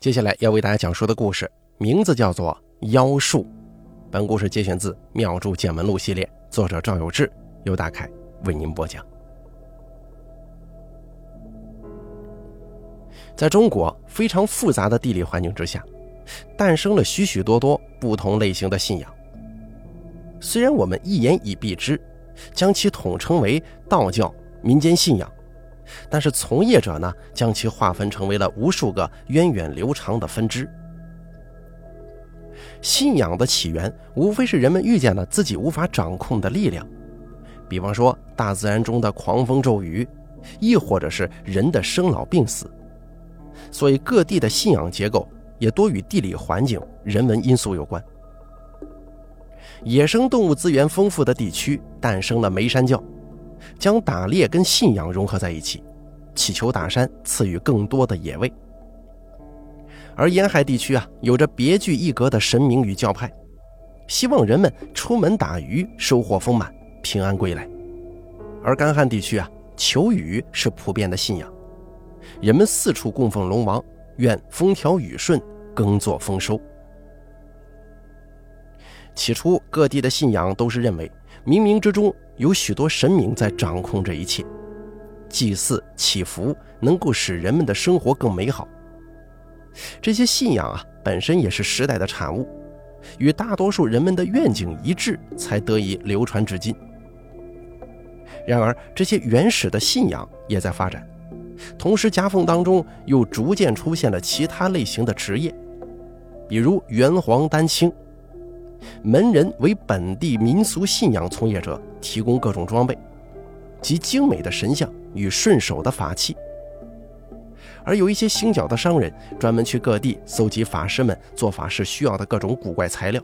接下来要为大家讲述的故事名字叫做《妖术》。本故事节选自《妙著见闻录》系列，作者赵有志，由大凯为您播讲。在中国非常复杂的地理环境之下，诞生了许许多多不同类型的信仰。虽然我们一言以蔽之，将其统称为道教民间信仰。但是从业者呢，将其划分成为了无数个源远流长的分支。信仰的起源，无非是人们遇见了自己无法掌控的力量，比方说大自然中的狂风骤雨，亦或者是人的生老病死。所以各地的信仰结构也多与地理环境、人文因素有关。野生动物资源丰富的地区，诞生了梅山教。将打猎跟信仰融合在一起，祈求大山赐予更多的野味。而沿海地区啊，有着别具一格的神明与教派，希望人们出门打鱼收获丰满、平安归来。而干旱地区啊，求雨是普遍的信仰，人们四处供奉龙王，愿风调雨顺、耕作丰收。起初，各地的信仰都是认为冥冥之中。有许多神明在掌控这一切，祭祀祈福能够使人们的生活更美好。这些信仰啊，本身也是时代的产物，与大多数人们的愿景一致，才得以流传至今。然而，这些原始的信仰也在发展，同时夹缝当中又逐渐出现了其他类型的职业，比如元皇丹青。门人为本地民俗信仰从业者提供各种装备，及精美的神像与顺手的法器。而有一些行脚的商人专门去各地搜集法师们做法事需要的各种古怪材料。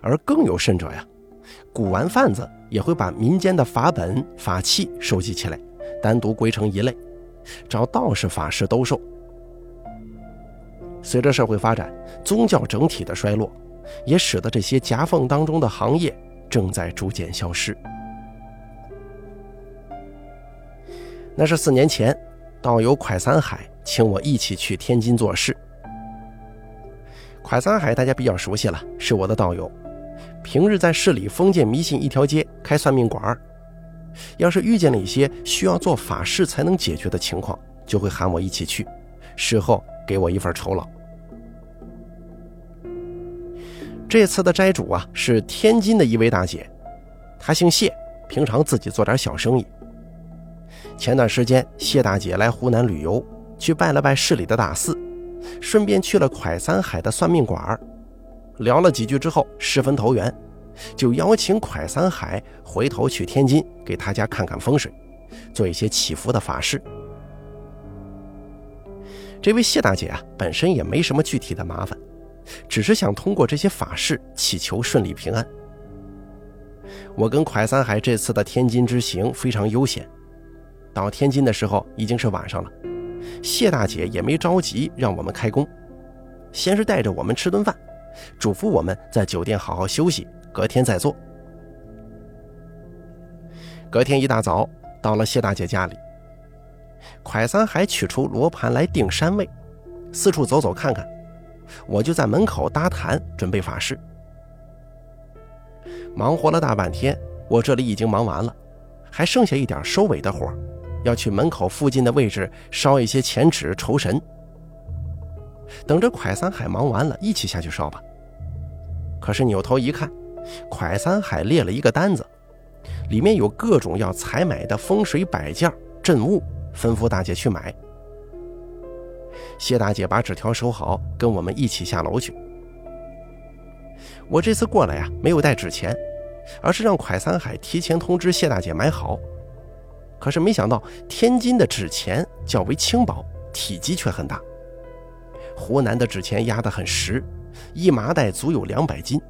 而更有甚者呀，古玩贩子也会把民间的法本法器收集起来，单独归成一类，找道士法师兜售。随着社会发展，宗教整体的衰落。也使得这些夹缝当中的行业正在逐渐消失。那是四年前，道友蒯三海请我一起去天津做事。蒯三海大家比较熟悉了，是我的道友，平日在市里封建迷信一条街开算命馆要是遇见了一些需要做法事才能解决的情况，就会喊我一起去，事后给我一份酬劳。这次的斋主啊是天津的一位大姐，她姓谢，平常自己做点小生意。前段时间谢大姐来湖南旅游，去拜了拜市里的大寺，顺便去了蒯三海的算命馆聊了几句之后十分投缘，就邀请蒯三海回头去天津给他家看看风水，做一些祈福的法事。这位谢大姐啊本身也没什么具体的麻烦。只是想通过这些法事祈求顺利平安。我跟蒯三海这次的天津之行非常悠闲，到天津的时候已经是晚上了。谢大姐也没着急让我们开工，先是带着我们吃顿饭，嘱咐我们在酒店好好休息，隔天再做。隔天一大早到了谢大姐家里，蒯三海取出罗盘来定山位，四处走走看看。我就在门口搭坛准备法事，忙活了大半天，我这里已经忙完了，还剩下一点收尾的活要去门口附近的位置烧一些钱纸酬神。等着蒯三海忙完了，一起下去烧吧。可是扭头一看，蒯三海列了一个单子，里面有各种要采买的风水摆件、镇物，吩咐大姐去买。谢大姐把纸条收好，跟我们一起下楼去。我这次过来呀，没有带纸钱，而是让蒯三海提前通知谢大姐买好。可是没想到，天津的纸钱较为轻薄，体积却很大。湖南的纸钱压得很实，一麻袋足有两百斤。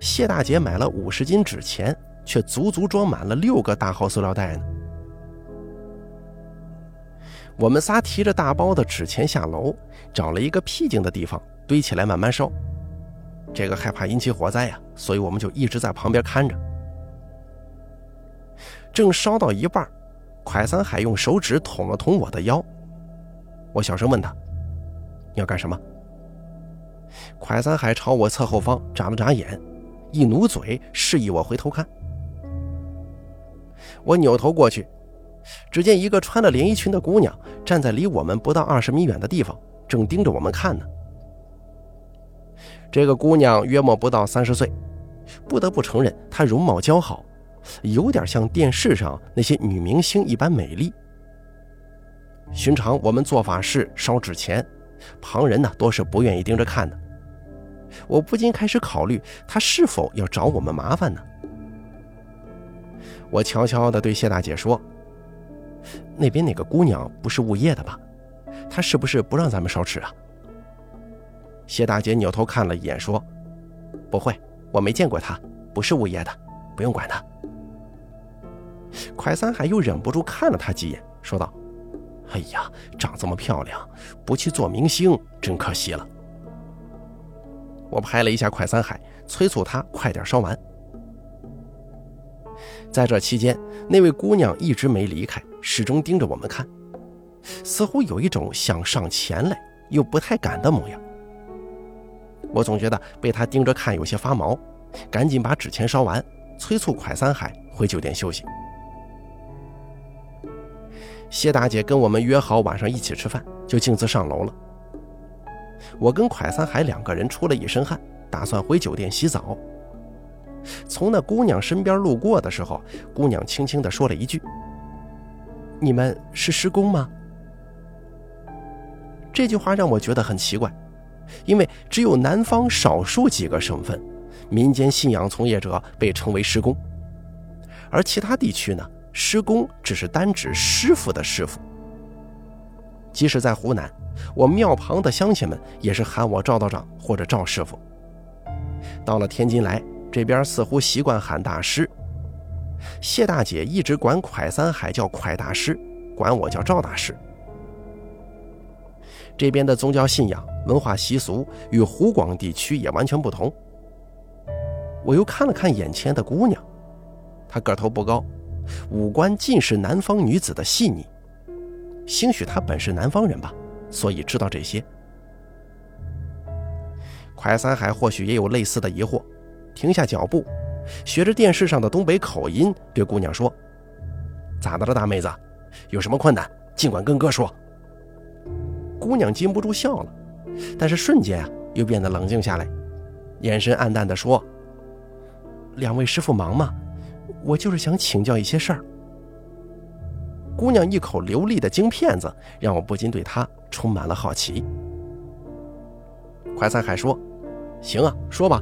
谢大姐买了五十斤纸钱，却足足装满了六个大号塑料袋呢。我们仨提着大包的纸钱下楼，找了一个僻静的地方堆起来慢慢烧。这个害怕引起火灾呀，所以我们就一直在旁边看着。正烧到一半，蒯三海用手指捅了捅我的腰。我小声问他：“你要干什么？”蒯三海朝我侧后方眨了眨眼，一努嘴示意我回头看。我扭头过去，只见一个穿了连衣裙的姑娘站在离我们不到二十米远的地方，正盯着我们看呢。这个姑娘约莫不到三十岁，不得不承认她容貌姣好，有点像电视上那些女明星一般美丽。寻常我们做法事烧纸钱，旁人呢多是不愿意盯着看的。我不禁开始考虑，她是否要找我们麻烦呢？我悄悄地对谢大姐说：“那边那个姑娘不是物业的吧？她是不是不让咱们烧纸啊？”谢大姐扭头看了一眼，说：“不会，我没见过她，不是物业的，不用管她。”快三海又忍不住看了她几眼，说道：“哎呀，长这么漂亮，不去做明星真可惜了。”我拍了一下快三海，催促他快点烧完。在这期间，那位姑娘一直没离开，始终盯着我们看，似乎有一种想上前来又不太敢的模样。我总觉得被她盯着看有些发毛，赶紧把纸钱烧完，催促快三海回酒店休息。谢大姐跟我们约好晚上一起吃饭，就径自上楼了。我跟快三海两个人出了一身汗，打算回酒店洗澡。从那姑娘身边路过的时候，姑娘轻轻地说了一句：“你们是施工吗？”这句话让我觉得很奇怪，因为只有南方少数几个省份，民间信仰从业者被称为施工，而其他地区呢，施工只是单指师傅的师傅。即使在湖南，我庙旁的乡亲们也是喊我赵道长或者赵师傅。到了天津来。这边似乎习惯喊大师，谢大姐一直管蒯三海叫蒯大师，管我叫赵大师。这边的宗教信仰、文化习俗与湖广地区也完全不同。我又看了看眼前的姑娘，她个头不高，五官尽是南方女子的细腻，兴许她本是南方人吧，所以知道这些。蒯三海或许也有类似的疑惑。停下脚步，学着电视上的东北口音对姑娘说：“咋的了，大妹子？有什么困难，尽管跟哥说。”姑娘禁不住笑了，但是瞬间啊，又变得冷静下来，眼神暗淡的说：“两位师傅忙吗？我就是想请教一些事儿。”姑娘一口流利的京片子，让我不禁对她充满了好奇。快餐海说：“行啊，说吧。”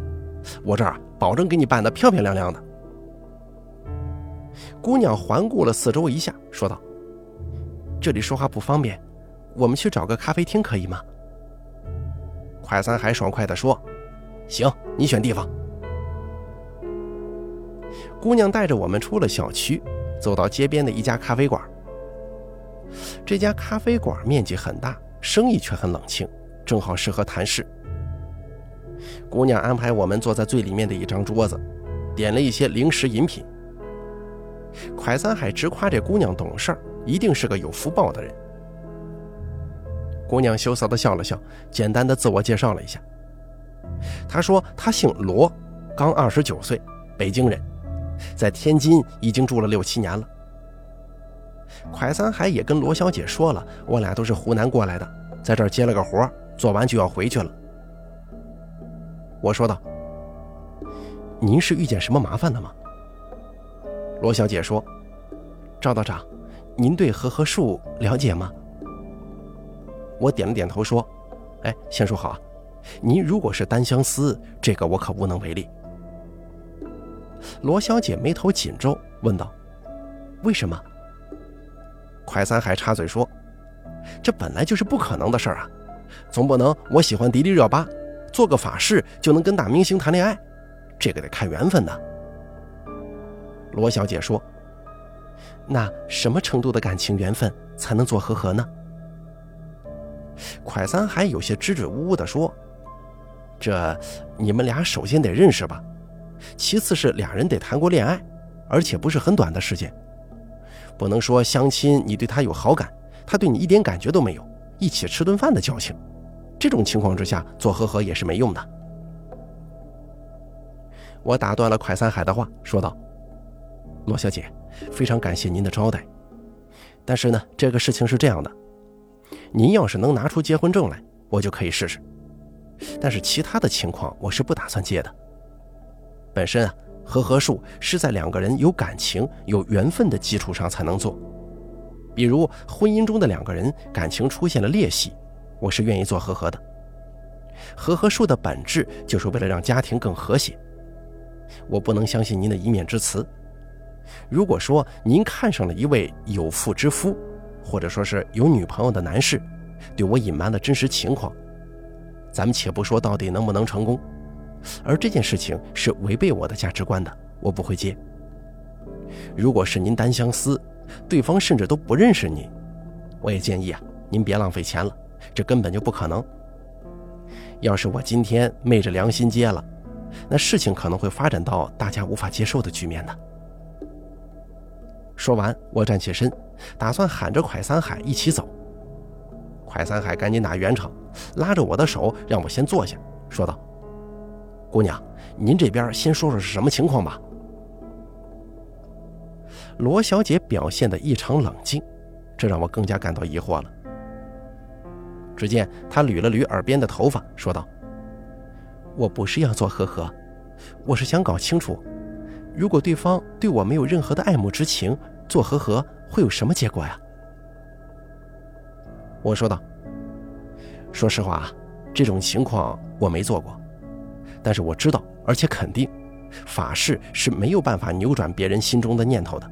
我这儿保证给你办得漂漂亮亮的。姑娘环顾了四周一下，说道：“这里说话不方便，我们去找个咖啡厅可以吗？”快三海爽快地说：“行，你选地方。”姑娘带着我们出了小区，走到街边的一家咖啡馆。这家咖啡馆面积很大，生意却很冷清，正好适合谈事。姑娘安排我们坐在最里面的一张桌子，点了一些零食饮品。蒯三海直夸这姑娘懂事儿，一定是个有福报的人。姑娘羞涩地笑了笑，简单的自我介绍了一下。她说她姓罗，刚二十九岁，北京人，在天津已经住了六七年了。蒯三海也跟罗小姐说了，我俩都是湖南过来的，在这儿接了个活，做完就要回去了。我说道：“您是遇见什么麻烦了吗？”罗小姐说：“赵道长，您对和合术了解吗？”我点了点头说：“哎，先说好啊，您如果是单相思，这个我可无能为力。”罗小姐眉头紧皱，问道：“为什么？”快三海插嘴说：“这本来就是不可能的事儿啊，总不能我喜欢迪丽热巴。”做个法事就能跟大明星谈恋爱，这个得看缘分的。罗小姐说：“那什么程度的感情缘分才能做和合呢？”蒯三还有些支支吾吾地说：“这你们俩首先得认识吧，其次是俩人得谈过恋爱，而且不是很短的时间。不能说相亲你对他有好感，他对你一点感觉都没有，一起吃顿饭的交情。这种情况之下做和合也是没用的。我打断了快三海的话，说道：“罗小姐，非常感谢您的招待，但是呢，这个事情是这样的，您要是能拿出结婚证来，我就可以试试。但是其他的情况，我是不打算结的。本身啊，和合术是在两个人有感情、有缘分的基础上才能做。比如婚姻中的两个人感情出现了裂隙，我是愿意做和合的。和合术的本质就是为了让家庭更和谐。”我不能相信您的一面之词。如果说您看上了一位有妇之夫，或者说是有女朋友的男士，对我隐瞒了真实情况，咱们且不说到底能不能成功，而这件事情是违背我的价值观的，我不会接。如果是您单相思，对方甚至都不认识您，我也建议啊，您别浪费钱了，这根本就不可能。要是我今天昧着良心接了。那事情可能会发展到大家无法接受的局面呢。说完，我站起身，打算喊着蒯三海一起走。蒯三海赶紧打圆场，拉着我的手让我先坐下，说道：“姑娘，您这边先说说是什么情况吧。”罗小姐表现得异常冷静，这让我更加感到疑惑了。只见他捋了捋耳边的头发，说道。我不是要做和合，我是想搞清楚，如果对方对我没有任何的爱慕之情，做和合会有什么结果呀？我说道：“说实话，这种情况我没做过，但是我知道，而且肯定，法事是没有办法扭转别人心中的念头的。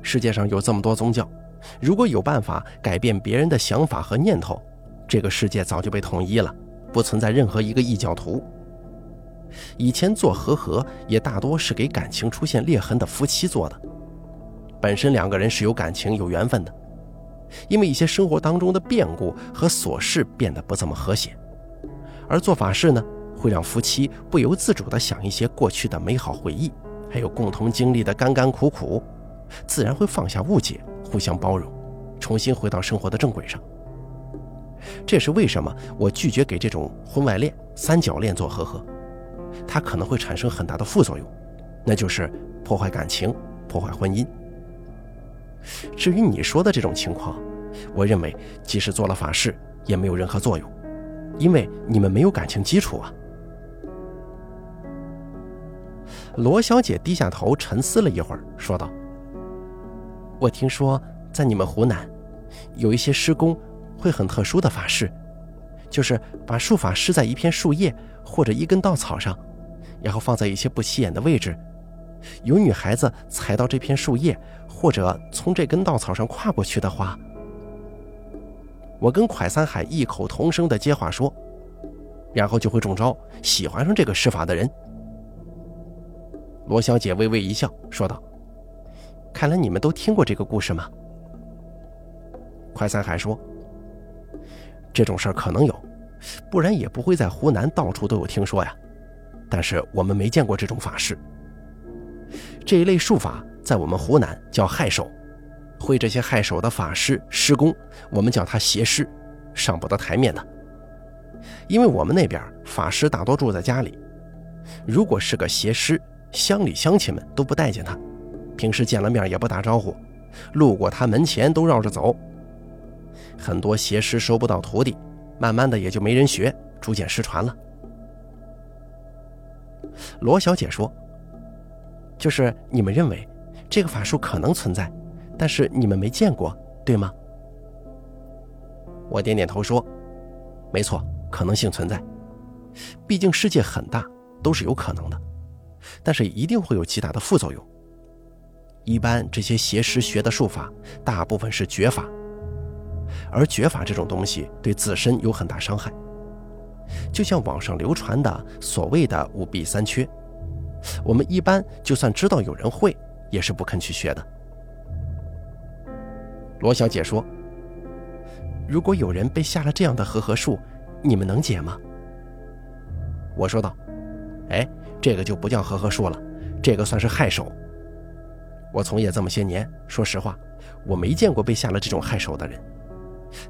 世界上有这么多宗教，如果有办法改变别人的想法和念头，这个世界早就被统一了。”不存在任何一个异教徒。以前做和合也大多是给感情出现裂痕的夫妻做的，本身两个人是有感情、有缘分的，因为一些生活当中的变故和琐事变得不怎么和谐，而做法事呢，会让夫妻不由自主地想一些过去的美好回忆，还有共同经历的甘甘苦苦，自然会放下误解，互相包容，重新回到生活的正轨上。这也是为什么我拒绝给这种婚外恋、三角恋做和合，它可能会产生很大的副作用，那就是破坏感情、破坏婚姻。至于你说的这种情况，我认为即使做了法事也没有任何作用，因为你们没有感情基础啊。罗小姐低下头沉思了一会儿，说道：“我听说在你们湖南，有一些施工。”会很特殊的法事，就是把术法施在一片树叶或者一根稻草上，然后放在一些不起眼的位置。有女孩子踩到这片树叶，或者从这根稻草上跨过去的话，我跟蒯三海异口同声的接话说，然后就会中招，喜欢上这个施法的人。罗小姐微微一笑，说道：“看来你们都听过这个故事吗？”快三海说。这种事儿可能有，不然也不会在湖南到处都有听说呀。但是我们没见过这种法事。这一类术法在我们湖南叫害手，会这些害手的法师施工，我们叫他邪师，上不得台面的。因为我们那边法师大多住在家里，如果是个邪师，乡里乡亲们都不待见他，平时见了面也不打招呼，路过他门前都绕着走。很多邪师收不到徒弟，慢慢的也就没人学，逐渐失传了。罗小姐说：“就是你们认为这个法术可能存在，但是你们没见过，对吗？”我点点头说：“没错，可能性存在。毕竟世界很大，都是有可能的，但是一定会有极大的副作用。一般这些邪师学的术法，大部分是绝法。”而绝法这种东西对自身有很大伤害，就像网上流传的所谓的五弊三缺，我们一般就算知道有人会，也是不肯去学的。罗小姐说：“如果有人被下了这样的和合术，你们能解吗？”我说道：“哎，这个就不叫和合术了，这个算是害手。我从业这么些年，说实话，我没见过被下了这种害手的人。”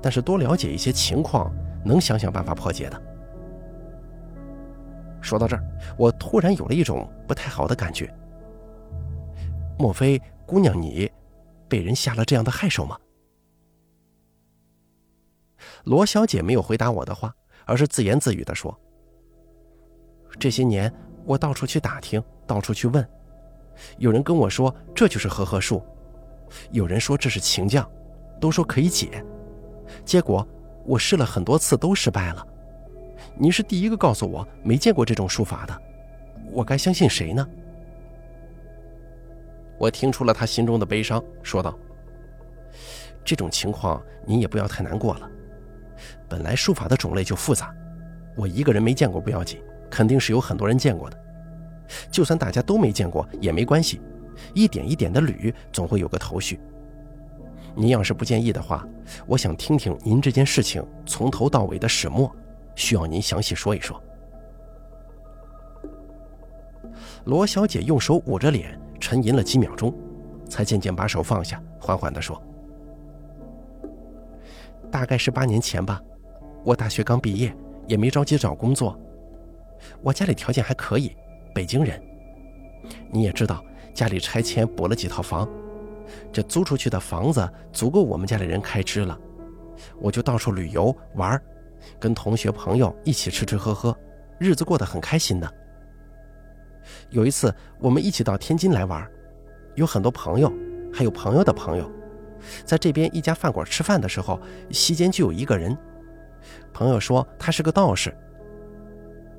但是多了解一些情况，能想想办法破解的。说到这儿，我突然有了一种不太好的感觉。莫非姑娘你被人下了这样的害手吗？罗小姐没有回答我的话，而是自言自语地说：“这些年我到处去打听，到处去问，有人跟我说这就是和合术，有人说这是情将，都说可以解，结果我试了很多次都失败了。你是第一个告诉我没见过这种术法的，我该相信谁呢？”我听出了他心中的悲伤，说道：“这种情况您也不要太难过了。”本来术法的种类就复杂，我一个人没见过不要紧，肯定是有很多人见过的。就算大家都没见过也没关系，一点一点的捋，总会有个头绪。您要是不介意的话，我想听听您这件事情从头到尾的始末，需要您详细说一说。罗小姐用手捂着脸，沉吟了几秒钟，才渐渐把手放下，缓缓地说：“大概是八年前吧。”我大学刚毕业，也没着急找工作。我家里条件还可以，北京人。你也知道，家里拆迁补了几套房，这租出去的房子足够我们家里人开支了。我就到处旅游玩，跟同学朋友一起吃吃喝喝，日子过得很开心的。有一次，我们一起到天津来玩，有很多朋友，还有朋友的朋友，在这边一家饭馆吃饭的时候，席间就有一个人。朋友说他是个道士，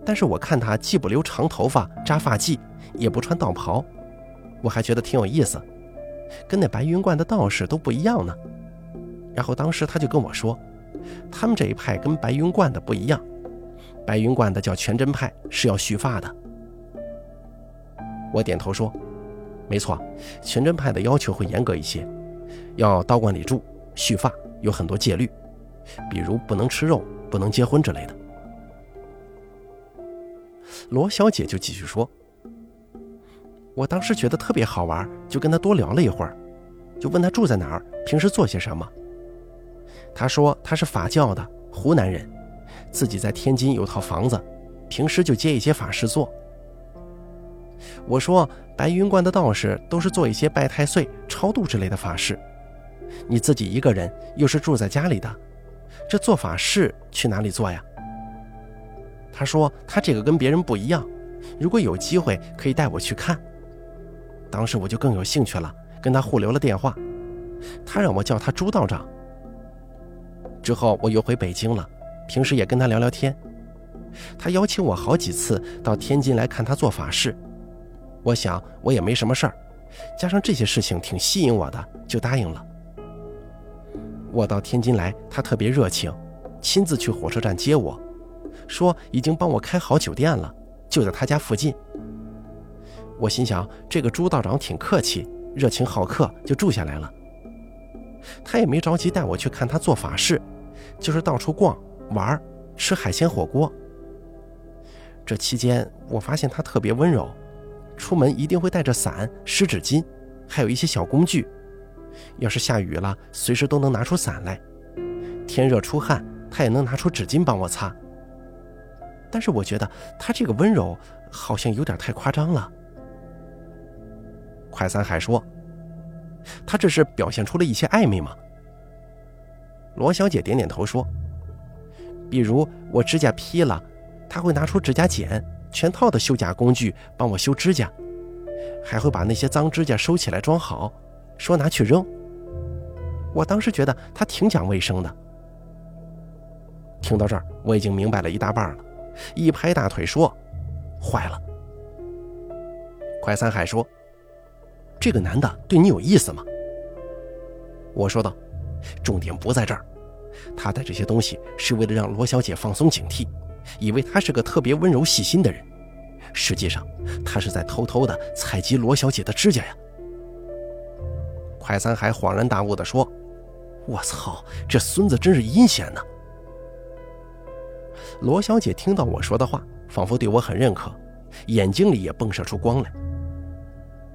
但是我看他既不留长头发扎发髻，也不穿道袍，我还觉得挺有意思，跟那白云观的道士都不一样呢。然后当时他就跟我说，他们这一派跟白云观的不一样，白云观的叫全真派，是要蓄发的。我点头说，没错，全真派的要求会严格一些，要道观里住，蓄发，有很多戒律。比如不能吃肉、不能结婚之类的。罗小姐就继续说：“我当时觉得特别好玩，就跟她多聊了一会儿，就问她住在哪儿，平时做些什么。她说她是法教的，湖南人，自己在天津有套房子，平时就接一些法事做。我说白云观的道士都是做一些拜太岁、超度之类的法事，你自己一个人又是住在家里的。”这做法事去哪里做呀？他说他这个跟别人不一样，如果有机会可以带我去看。当时我就更有兴趣了，跟他互留了电话。他让我叫他朱道长。之后我又回北京了，平时也跟他聊聊天。他邀请我好几次到天津来看他做法事。我想我也没什么事儿，加上这些事情挺吸引我的，就答应了。我到天津来，他特别热情，亲自去火车站接我，说已经帮我开好酒店了，就在他家附近。我心想，这个朱道长挺客气，热情好客，就住下来了。他也没着急带我去看他做法事，就是到处逛玩，吃海鲜火锅。这期间，我发现他特别温柔，出门一定会带着伞、湿纸巾，还有一些小工具。要是下雨了，随时都能拿出伞来；天热出汗，他也能拿出纸巾帮我擦。但是我觉得他这个温柔好像有点太夸张了。快三海说：“他这是表现出了一些暧昧吗？”罗小姐点点头说：“比如我指甲劈了，他会拿出指甲剪，全套的修甲工具帮我修指甲，还会把那些脏指甲收起来装好。”说拿去扔，我当时觉得他挺讲卫生的。听到这儿，我已经明白了一大半了，一拍大腿说：“坏了！”快三海说：“这个男的对你有意思吗？”我说道：“重点不在这儿，他带这些东西是为了让罗小姐放松警惕，以为他是个特别温柔细心的人，实际上他是在偷偷的采集罗小姐的指甲呀。”快三海恍然大悟地说：“我操，这孙子真是阴险呐！”罗小姐听到我说的话，仿佛对我很认可，眼睛里也迸射出光来。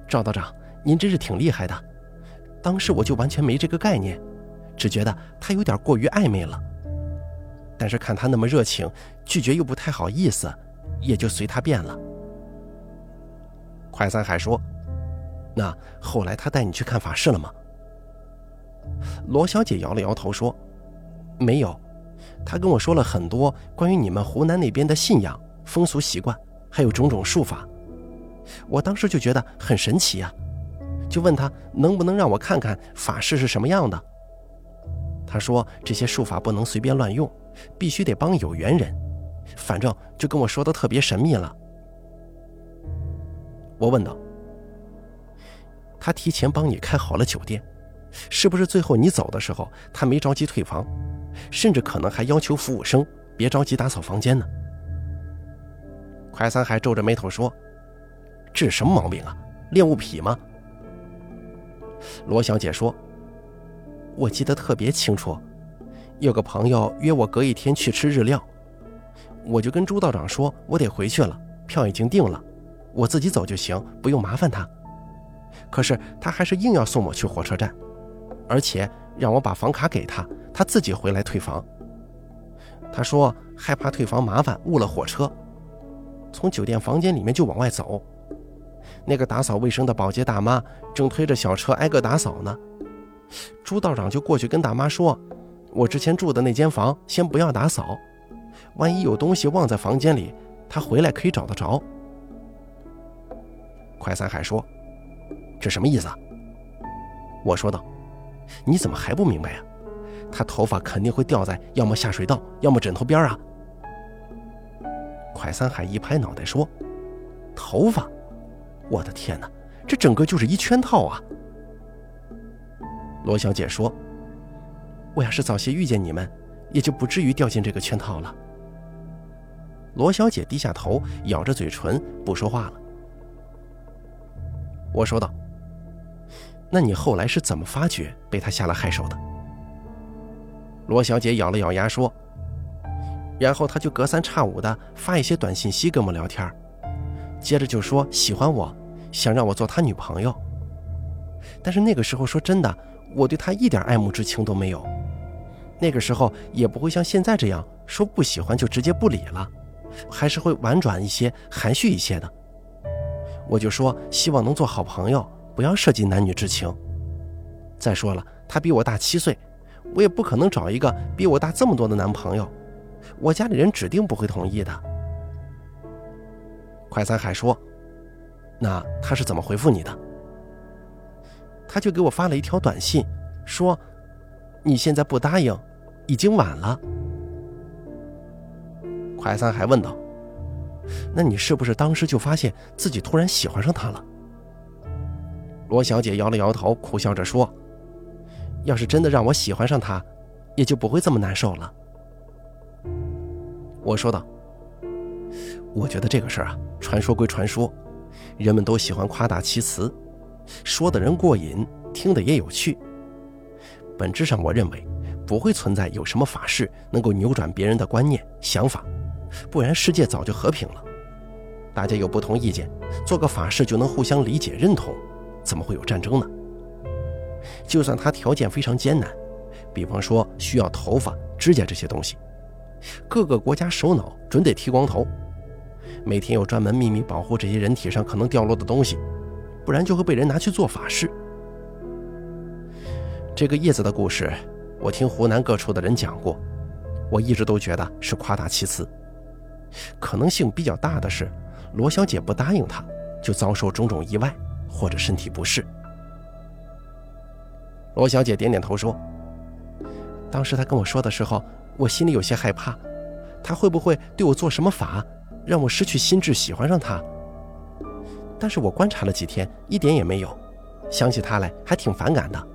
赵道长，您真是挺厉害的。当时我就完全没这个概念，只觉得他有点过于暧昧了。但是看他那么热情，拒绝又不太好意思，也就随他便了。快三海说：“那后来他带你去看法事了吗？”罗小姐摇了摇头说：“没有，他跟我说了很多关于你们湖南那边的信仰、风俗习惯，还有种种术法。我当时就觉得很神奇呀，就问他能不能让我看看法事是什么样的。他说这些术法不能随便乱用，必须得帮有缘人，反正就跟我说的特别神秘了。”我问道：“他提前帮你开好了酒店？”是不是最后你走的时候，他没着急退房，甚至可能还要求服务生别着急打扫房间呢？快三海皱着眉头说：“这是什么毛病啊？恋物癖吗？”罗小姐说：“我记得特别清楚，有个朋友约我隔一天去吃日料，我就跟朱道长说我得回去了，票已经订了，我自己走就行，不用麻烦他。可是他还是硬要送我去火车站。”而且让我把房卡给他，他自己回来退房。他说害怕退房麻烦，误了火车。从酒店房间里面就往外走，那个打扫卫生的保洁大妈正推着小车挨个打扫呢。朱道长就过去跟大妈说：“我之前住的那间房先不要打扫，万一有东西忘在房间里，他回来可以找得着。”快三海说：“这什么意思？”我说道。你怎么还不明白呀？他头发肯定会掉在要么下水道，要么枕头边啊！快三海一拍脑袋说：“头发，我的天哪，这整个就是一圈套啊！”罗小姐说：“我要是早些遇见你们，也就不至于掉进这个圈套了。”罗小姐低下头，咬着嘴唇，不说话了。我说道。那你后来是怎么发觉被他下了害手的？罗小姐咬了咬牙说：“然后他就隔三差五的发一些短信息跟我们聊天，接着就说喜欢我，想让我做他女朋友。但是那个时候说真的，我对他一点爱慕之情都没有。那个时候也不会像现在这样说不喜欢就直接不理了，还是会婉转一些、含蓄一些的。我就说希望能做好朋友。”不要涉及男女之情。再说了，他比我大七岁，我也不可能找一个比我大这么多的男朋友，我家里人指定不会同意的。快三海说：“那他是怎么回复你的？”他就给我发了一条短信，说：“你现在不答应，已经晚了。”快三海问道：“那你是不是当时就发现自己突然喜欢上他了？”罗小姐摇了摇头，苦笑着说：“要是真的让我喜欢上他，也就不会这么难受了。”我说道：“我觉得这个事儿啊，传说归传说，人们都喜欢夸大其词，说的人过瘾，听的也有趣。本质上，我认为不会存在有什么法事能够扭转别人的观念想法，不然世界早就和平了。大家有不同意见，做个法事就能互相理解认同。”怎么会有战争呢？就算他条件非常艰难，比方说需要头发、指甲这些东西，各个国家首脑准得剃光头，每天有专门秘密保护这些人体上可能掉落的东西，不然就会被人拿去做法事。这个叶子的故事，我听湖南各处的人讲过，我一直都觉得是夸大其词，可能性比较大的是罗小姐不答应他，就遭受种种意外。或者身体不适，罗小姐点点头说：“当时他跟我说的时候，我心里有些害怕，他会不会对我做什么法，让我失去心智，喜欢上他？但是我观察了几天，一点也没有，想起他来还挺反感的。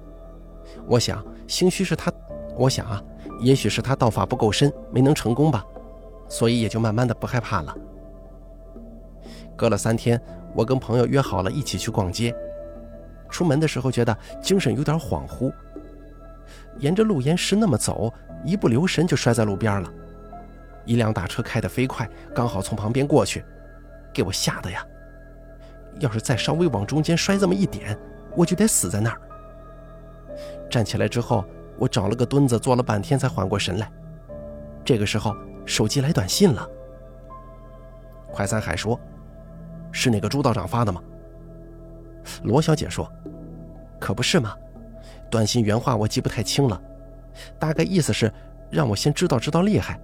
我想，兴许是他，我想啊，也许是他道法不够深，没能成功吧，所以也就慢慢的不害怕了。隔了三天。”我跟朋友约好了一起去逛街，出门的时候觉得精神有点恍惚，沿着路沿石那么走，一不留神就摔在路边了。一辆大车开得飞快，刚好从旁边过去，给我吓得呀！要是再稍微往中间摔这么一点，我就得死在那儿。站起来之后，我找了个墩子坐了半天才缓过神来。这个时候手机来短信了。快三海说：“是那个朱道长发的吗？”罗小姐说：“可不是嘛，短信原话我记不太清了，大概意思是让我先知道知道厉害，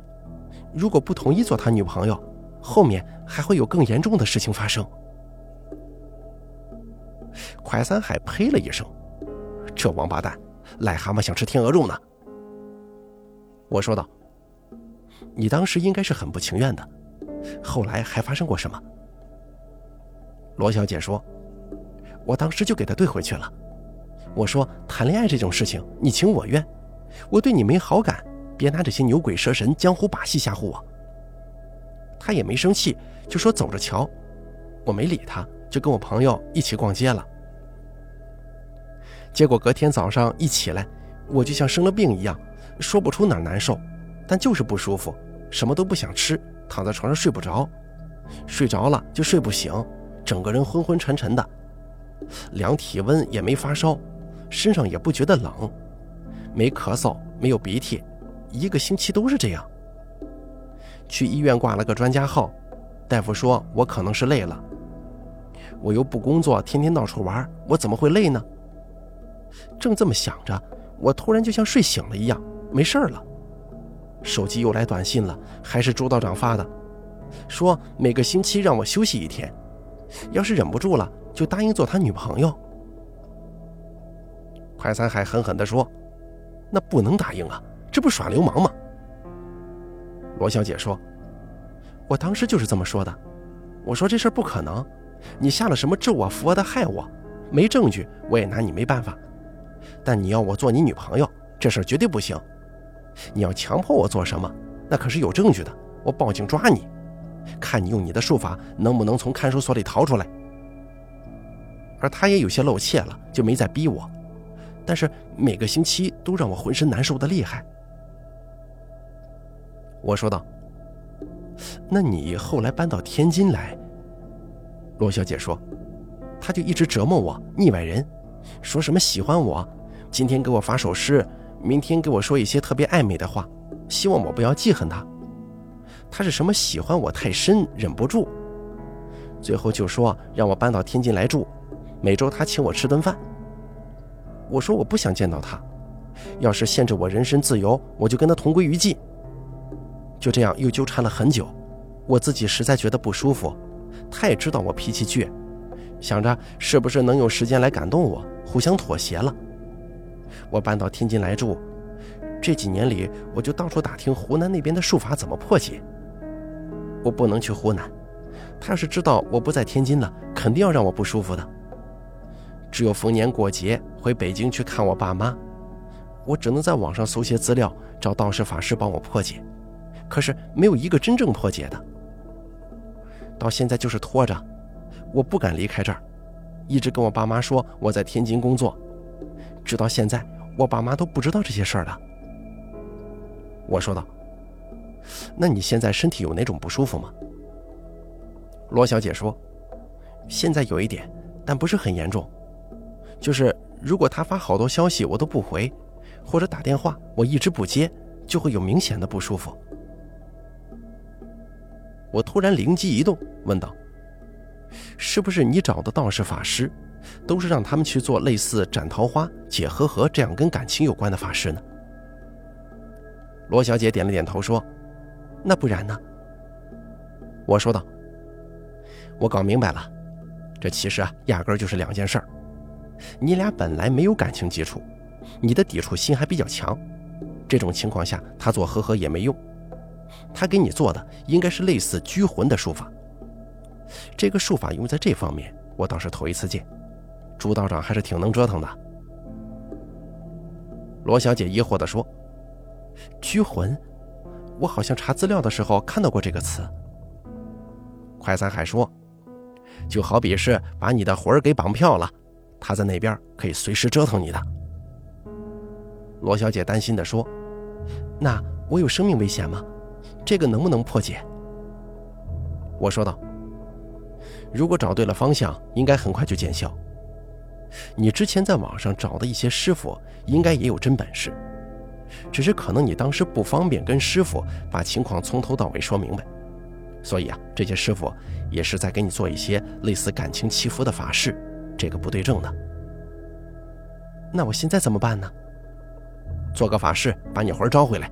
如果不同意做他女朋友，后面还会有更严重的事情发生。”快三海呸了一声：“这王八蛋，癞蛤蟆想吃天鹅肉呢。”我说道：“你当时应该是很不情愿的，后来还发生过什么？”罗小姐说：“我当时就给他怼回去了，我说谈恋爱这种事情你情我愿，我对你没好感，别拿这些牛鬼蛇神、江湖把戏吓唬我。”他也没生气，就说走着瞧，我没理他，就跟我朋友一起逛街了。结果隔天早上一起来，我就像生了病一样。说不出哪难受，但就是不舒服，什么都不想吃，躺在床上睡不着，睡着了就睡不醒，整个人昏昏沉沉的，量体温也没发烧，身上也不觉得冷，没咳嗽，没有鼻涕，一个星期都是这样。去医院挂了个专家号，大夫说我可能是累了，我又不工作，天天到处玩，我怎么会累呢？正这么想着，我突然就像睡醒了一样。没事了，手机又来短信了，还是朱道长发的，说每个星期让我休息一天，要是忍不住了，就答应做他女朋友。快三海狠狠地说：“那不能答应啊，这不耍流氓吗？”罗小姐说：“我当时就是这么说的，我说这事不可能，你下了什么咒啊佛的害我，没证据我也拿你没办法，但你要我做你女朋友，这事绝对不行。”你要强迫我做什么，那可是有证据的。我报警抓你，看你用你的术法能不能从看守所里逃出来。而他也有些露怯了，就没再逼我。但是每个星期都让我浑身难受的厉害。我说道：“那你后来搬到天津来？”罗小姐说：“他就一直折磨我，腻歪人，说什么喜欢我，今天给我发首诗。”明天给我说一些特别暧昧的话，希望我不要记恨他。他是什么喜欢我太深，忍不住，最后就说让我搬到天津来住，每周他请我吃顿饭。我说我不想见到他，要是限制我人身自由，我就跟他同归于尽。就这样又纠缠了很久，我自己实在觉得不舒服，他也知道我脾气倔，想着是不是能有时间来感动我，互相妥协了。我搬到天津来住，这几年里我就到处打听湖南那边的术法怎么破解。我不能去湖南，他要是知道我不在天津了，肯定要让我不舒服的。只有逢年过节回北京去看我爸妈，我只能在网上搜些资料，找道士法师帮我破解，可是没有一个真正破解的。到现在就是拖着，我不敢离开这儿，一直跟我爸妈说我在天津工作。直到现在，我爸妈都不知道这些事儿的。我说道：“那你现在身体有哪种不舒服吗？”罗小姐说：“现在有一点，但不是很严重。就是如果他发好多消息我都不回，或者打电话我一直不接，就会有明显的不舒服。”我突然灵机一动，问道：“是不是你找的道士法师？”都是让他们去做类似斩桃花、解和合这样跟感情有关的法事呢。罗小姐点了点头说：“那不然呢？”我说道：“我搞明白了，这其实啊，压根就是两件事儿。你俩本来没有感情基础，你的抵触心还比较强，这种情况下他做和合也没用。他给你做的应该是类似拘魂的术法。这个术法用在这方面，我倒是头一次见。”朱道长还是挺能折腾的。罗小姐疑惑地说：“拘魂，我好像查资料的时候看到过这个词。”快三海说：“就好比是把你的魂儿给绑票了，他在那边可以随时折腾你的。”罗小姐担心地说：“那我有生命危险吗？这个能不能破解？”我说道：“如果找对了方向，应该很快就见效。”你之前在网上找的一些师傅，应该也有真本事。只是可能你当时不方便跟师傅把情况从头到尾说明白，所以啊，这些师傅也是在给你做一些类似感情祈福的法事，这个不对症的。那我现在怎么办呢？做个法事把你魂招回来。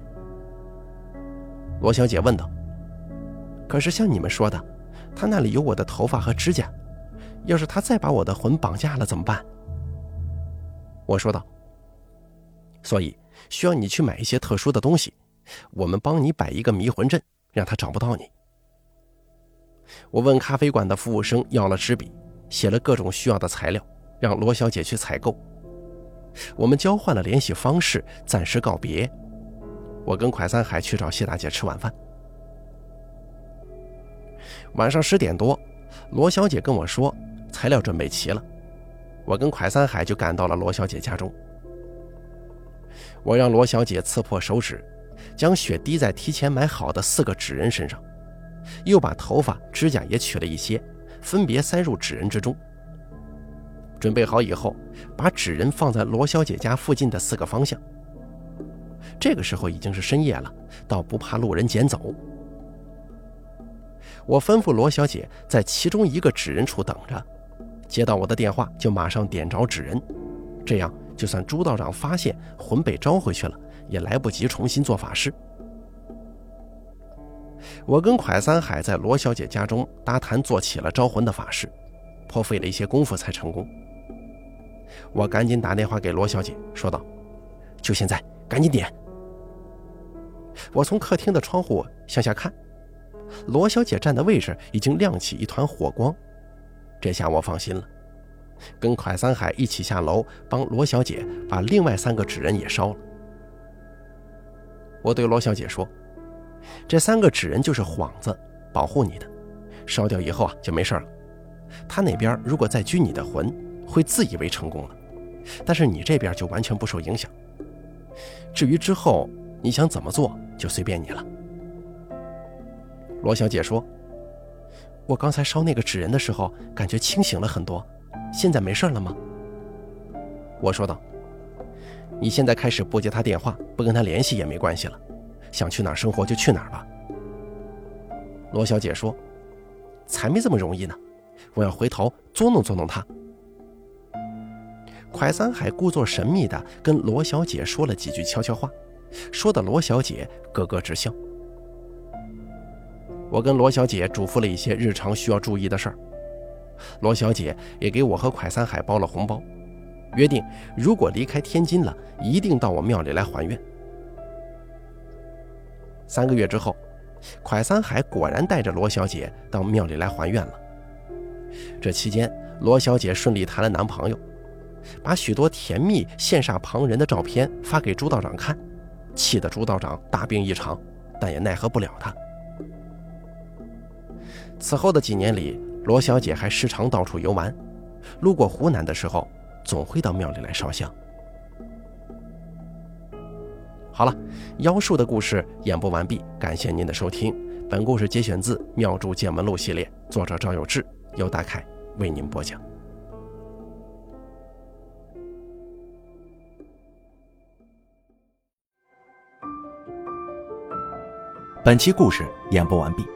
罗小姐问道。可是像你们说的，他那里有我的头发和指甲，要是他再把我的魂绑架了怎么办？我说道。所以需要你去买一些特殊的东西，我们帮你摆一个迷魂阵，让他找不到你。我问咖啡馆的服务生要了纸笔，写了各种需要的材料，让罗小姐去采购。我们交换了联系方式，暂时告别。我跟蒯三海去找谢大姐吃晚饭。晚上十点多，罗小姐跟我说材料准备齐了，我跟蒯三海就赶到了罗小姐家中。我让罗小姐刺破手指，将血滴在提前买好的四个纸人身上，又把头发、指甲也取了一些，分别塞入纸人之中。准备好以后，把纸人放在罗小姐家附近的四个方向。这个时候已经是深夜了，倒不怕路人捡走。我吩咐罗小姐在其中一个纸人处等着，接到我的电话就马上点着纸人，这样。就算朱道长发现魂被招回去了，也来不及重新做法事。我跟蒯三海在罗小姐家中搭坛做起了招魂的法事，颇费了一些功夫才成功。我赶紧打电话给罗小姐，说道：“就现在，赶紧点！”我从客厅的窗户向下看，罗小姐站的位置已经亮起一团火光，这下我放心了。跟蒯三海一起下楼，帮罗小姐把另外三个纸人也烧了。我对罗小姐说：“这三个纸人就是幌子，保护你的。烧掉以后啊，就没事了。他那边如果再拘你的魂，会自以为成功了，但是你这边就完全不受影响。至于之后你想怎么做，就随便你了。”罗小姐说：“我刚才烧那个纸人的时候，感觉清醒了很多。”现在没事了吗？我说道：“你现在开始不接他电话，不跟他联系也没关系了。想去哪生活就去哪吧。”罗小姐说：“才没这么容易呢！我要回头捉弄捉弄他。”蒯三海故作神秘的跟罗小姐说了几句悄悄话，说的罗小姐咯咯直笑。我跟罗小姐嘱咐了一些日常需要注意的事儿。罗小姐也给我和蒯三海包了红包，约定如果离开天津了，一定到我庙里来还愿。三个月之后，蒯三海果然带着罗小姐到庙里来还愿了。这期间，罗小姐顺利谈了男朋友，把许多甜蜜羡煞旁人的照片发给朱道长看，气得朱道长大病一场，但也奈何不了他。此后的几年里，罗小姐还时常到处游玩，路过湖南的时候，总会到庙里来烧香。好了，妖术的故事演播完毕，感谢您的收听。本故事节选自《妙著见闻录》系列，作者赵有志，由大凯为您播讲。本期故事演播完毕。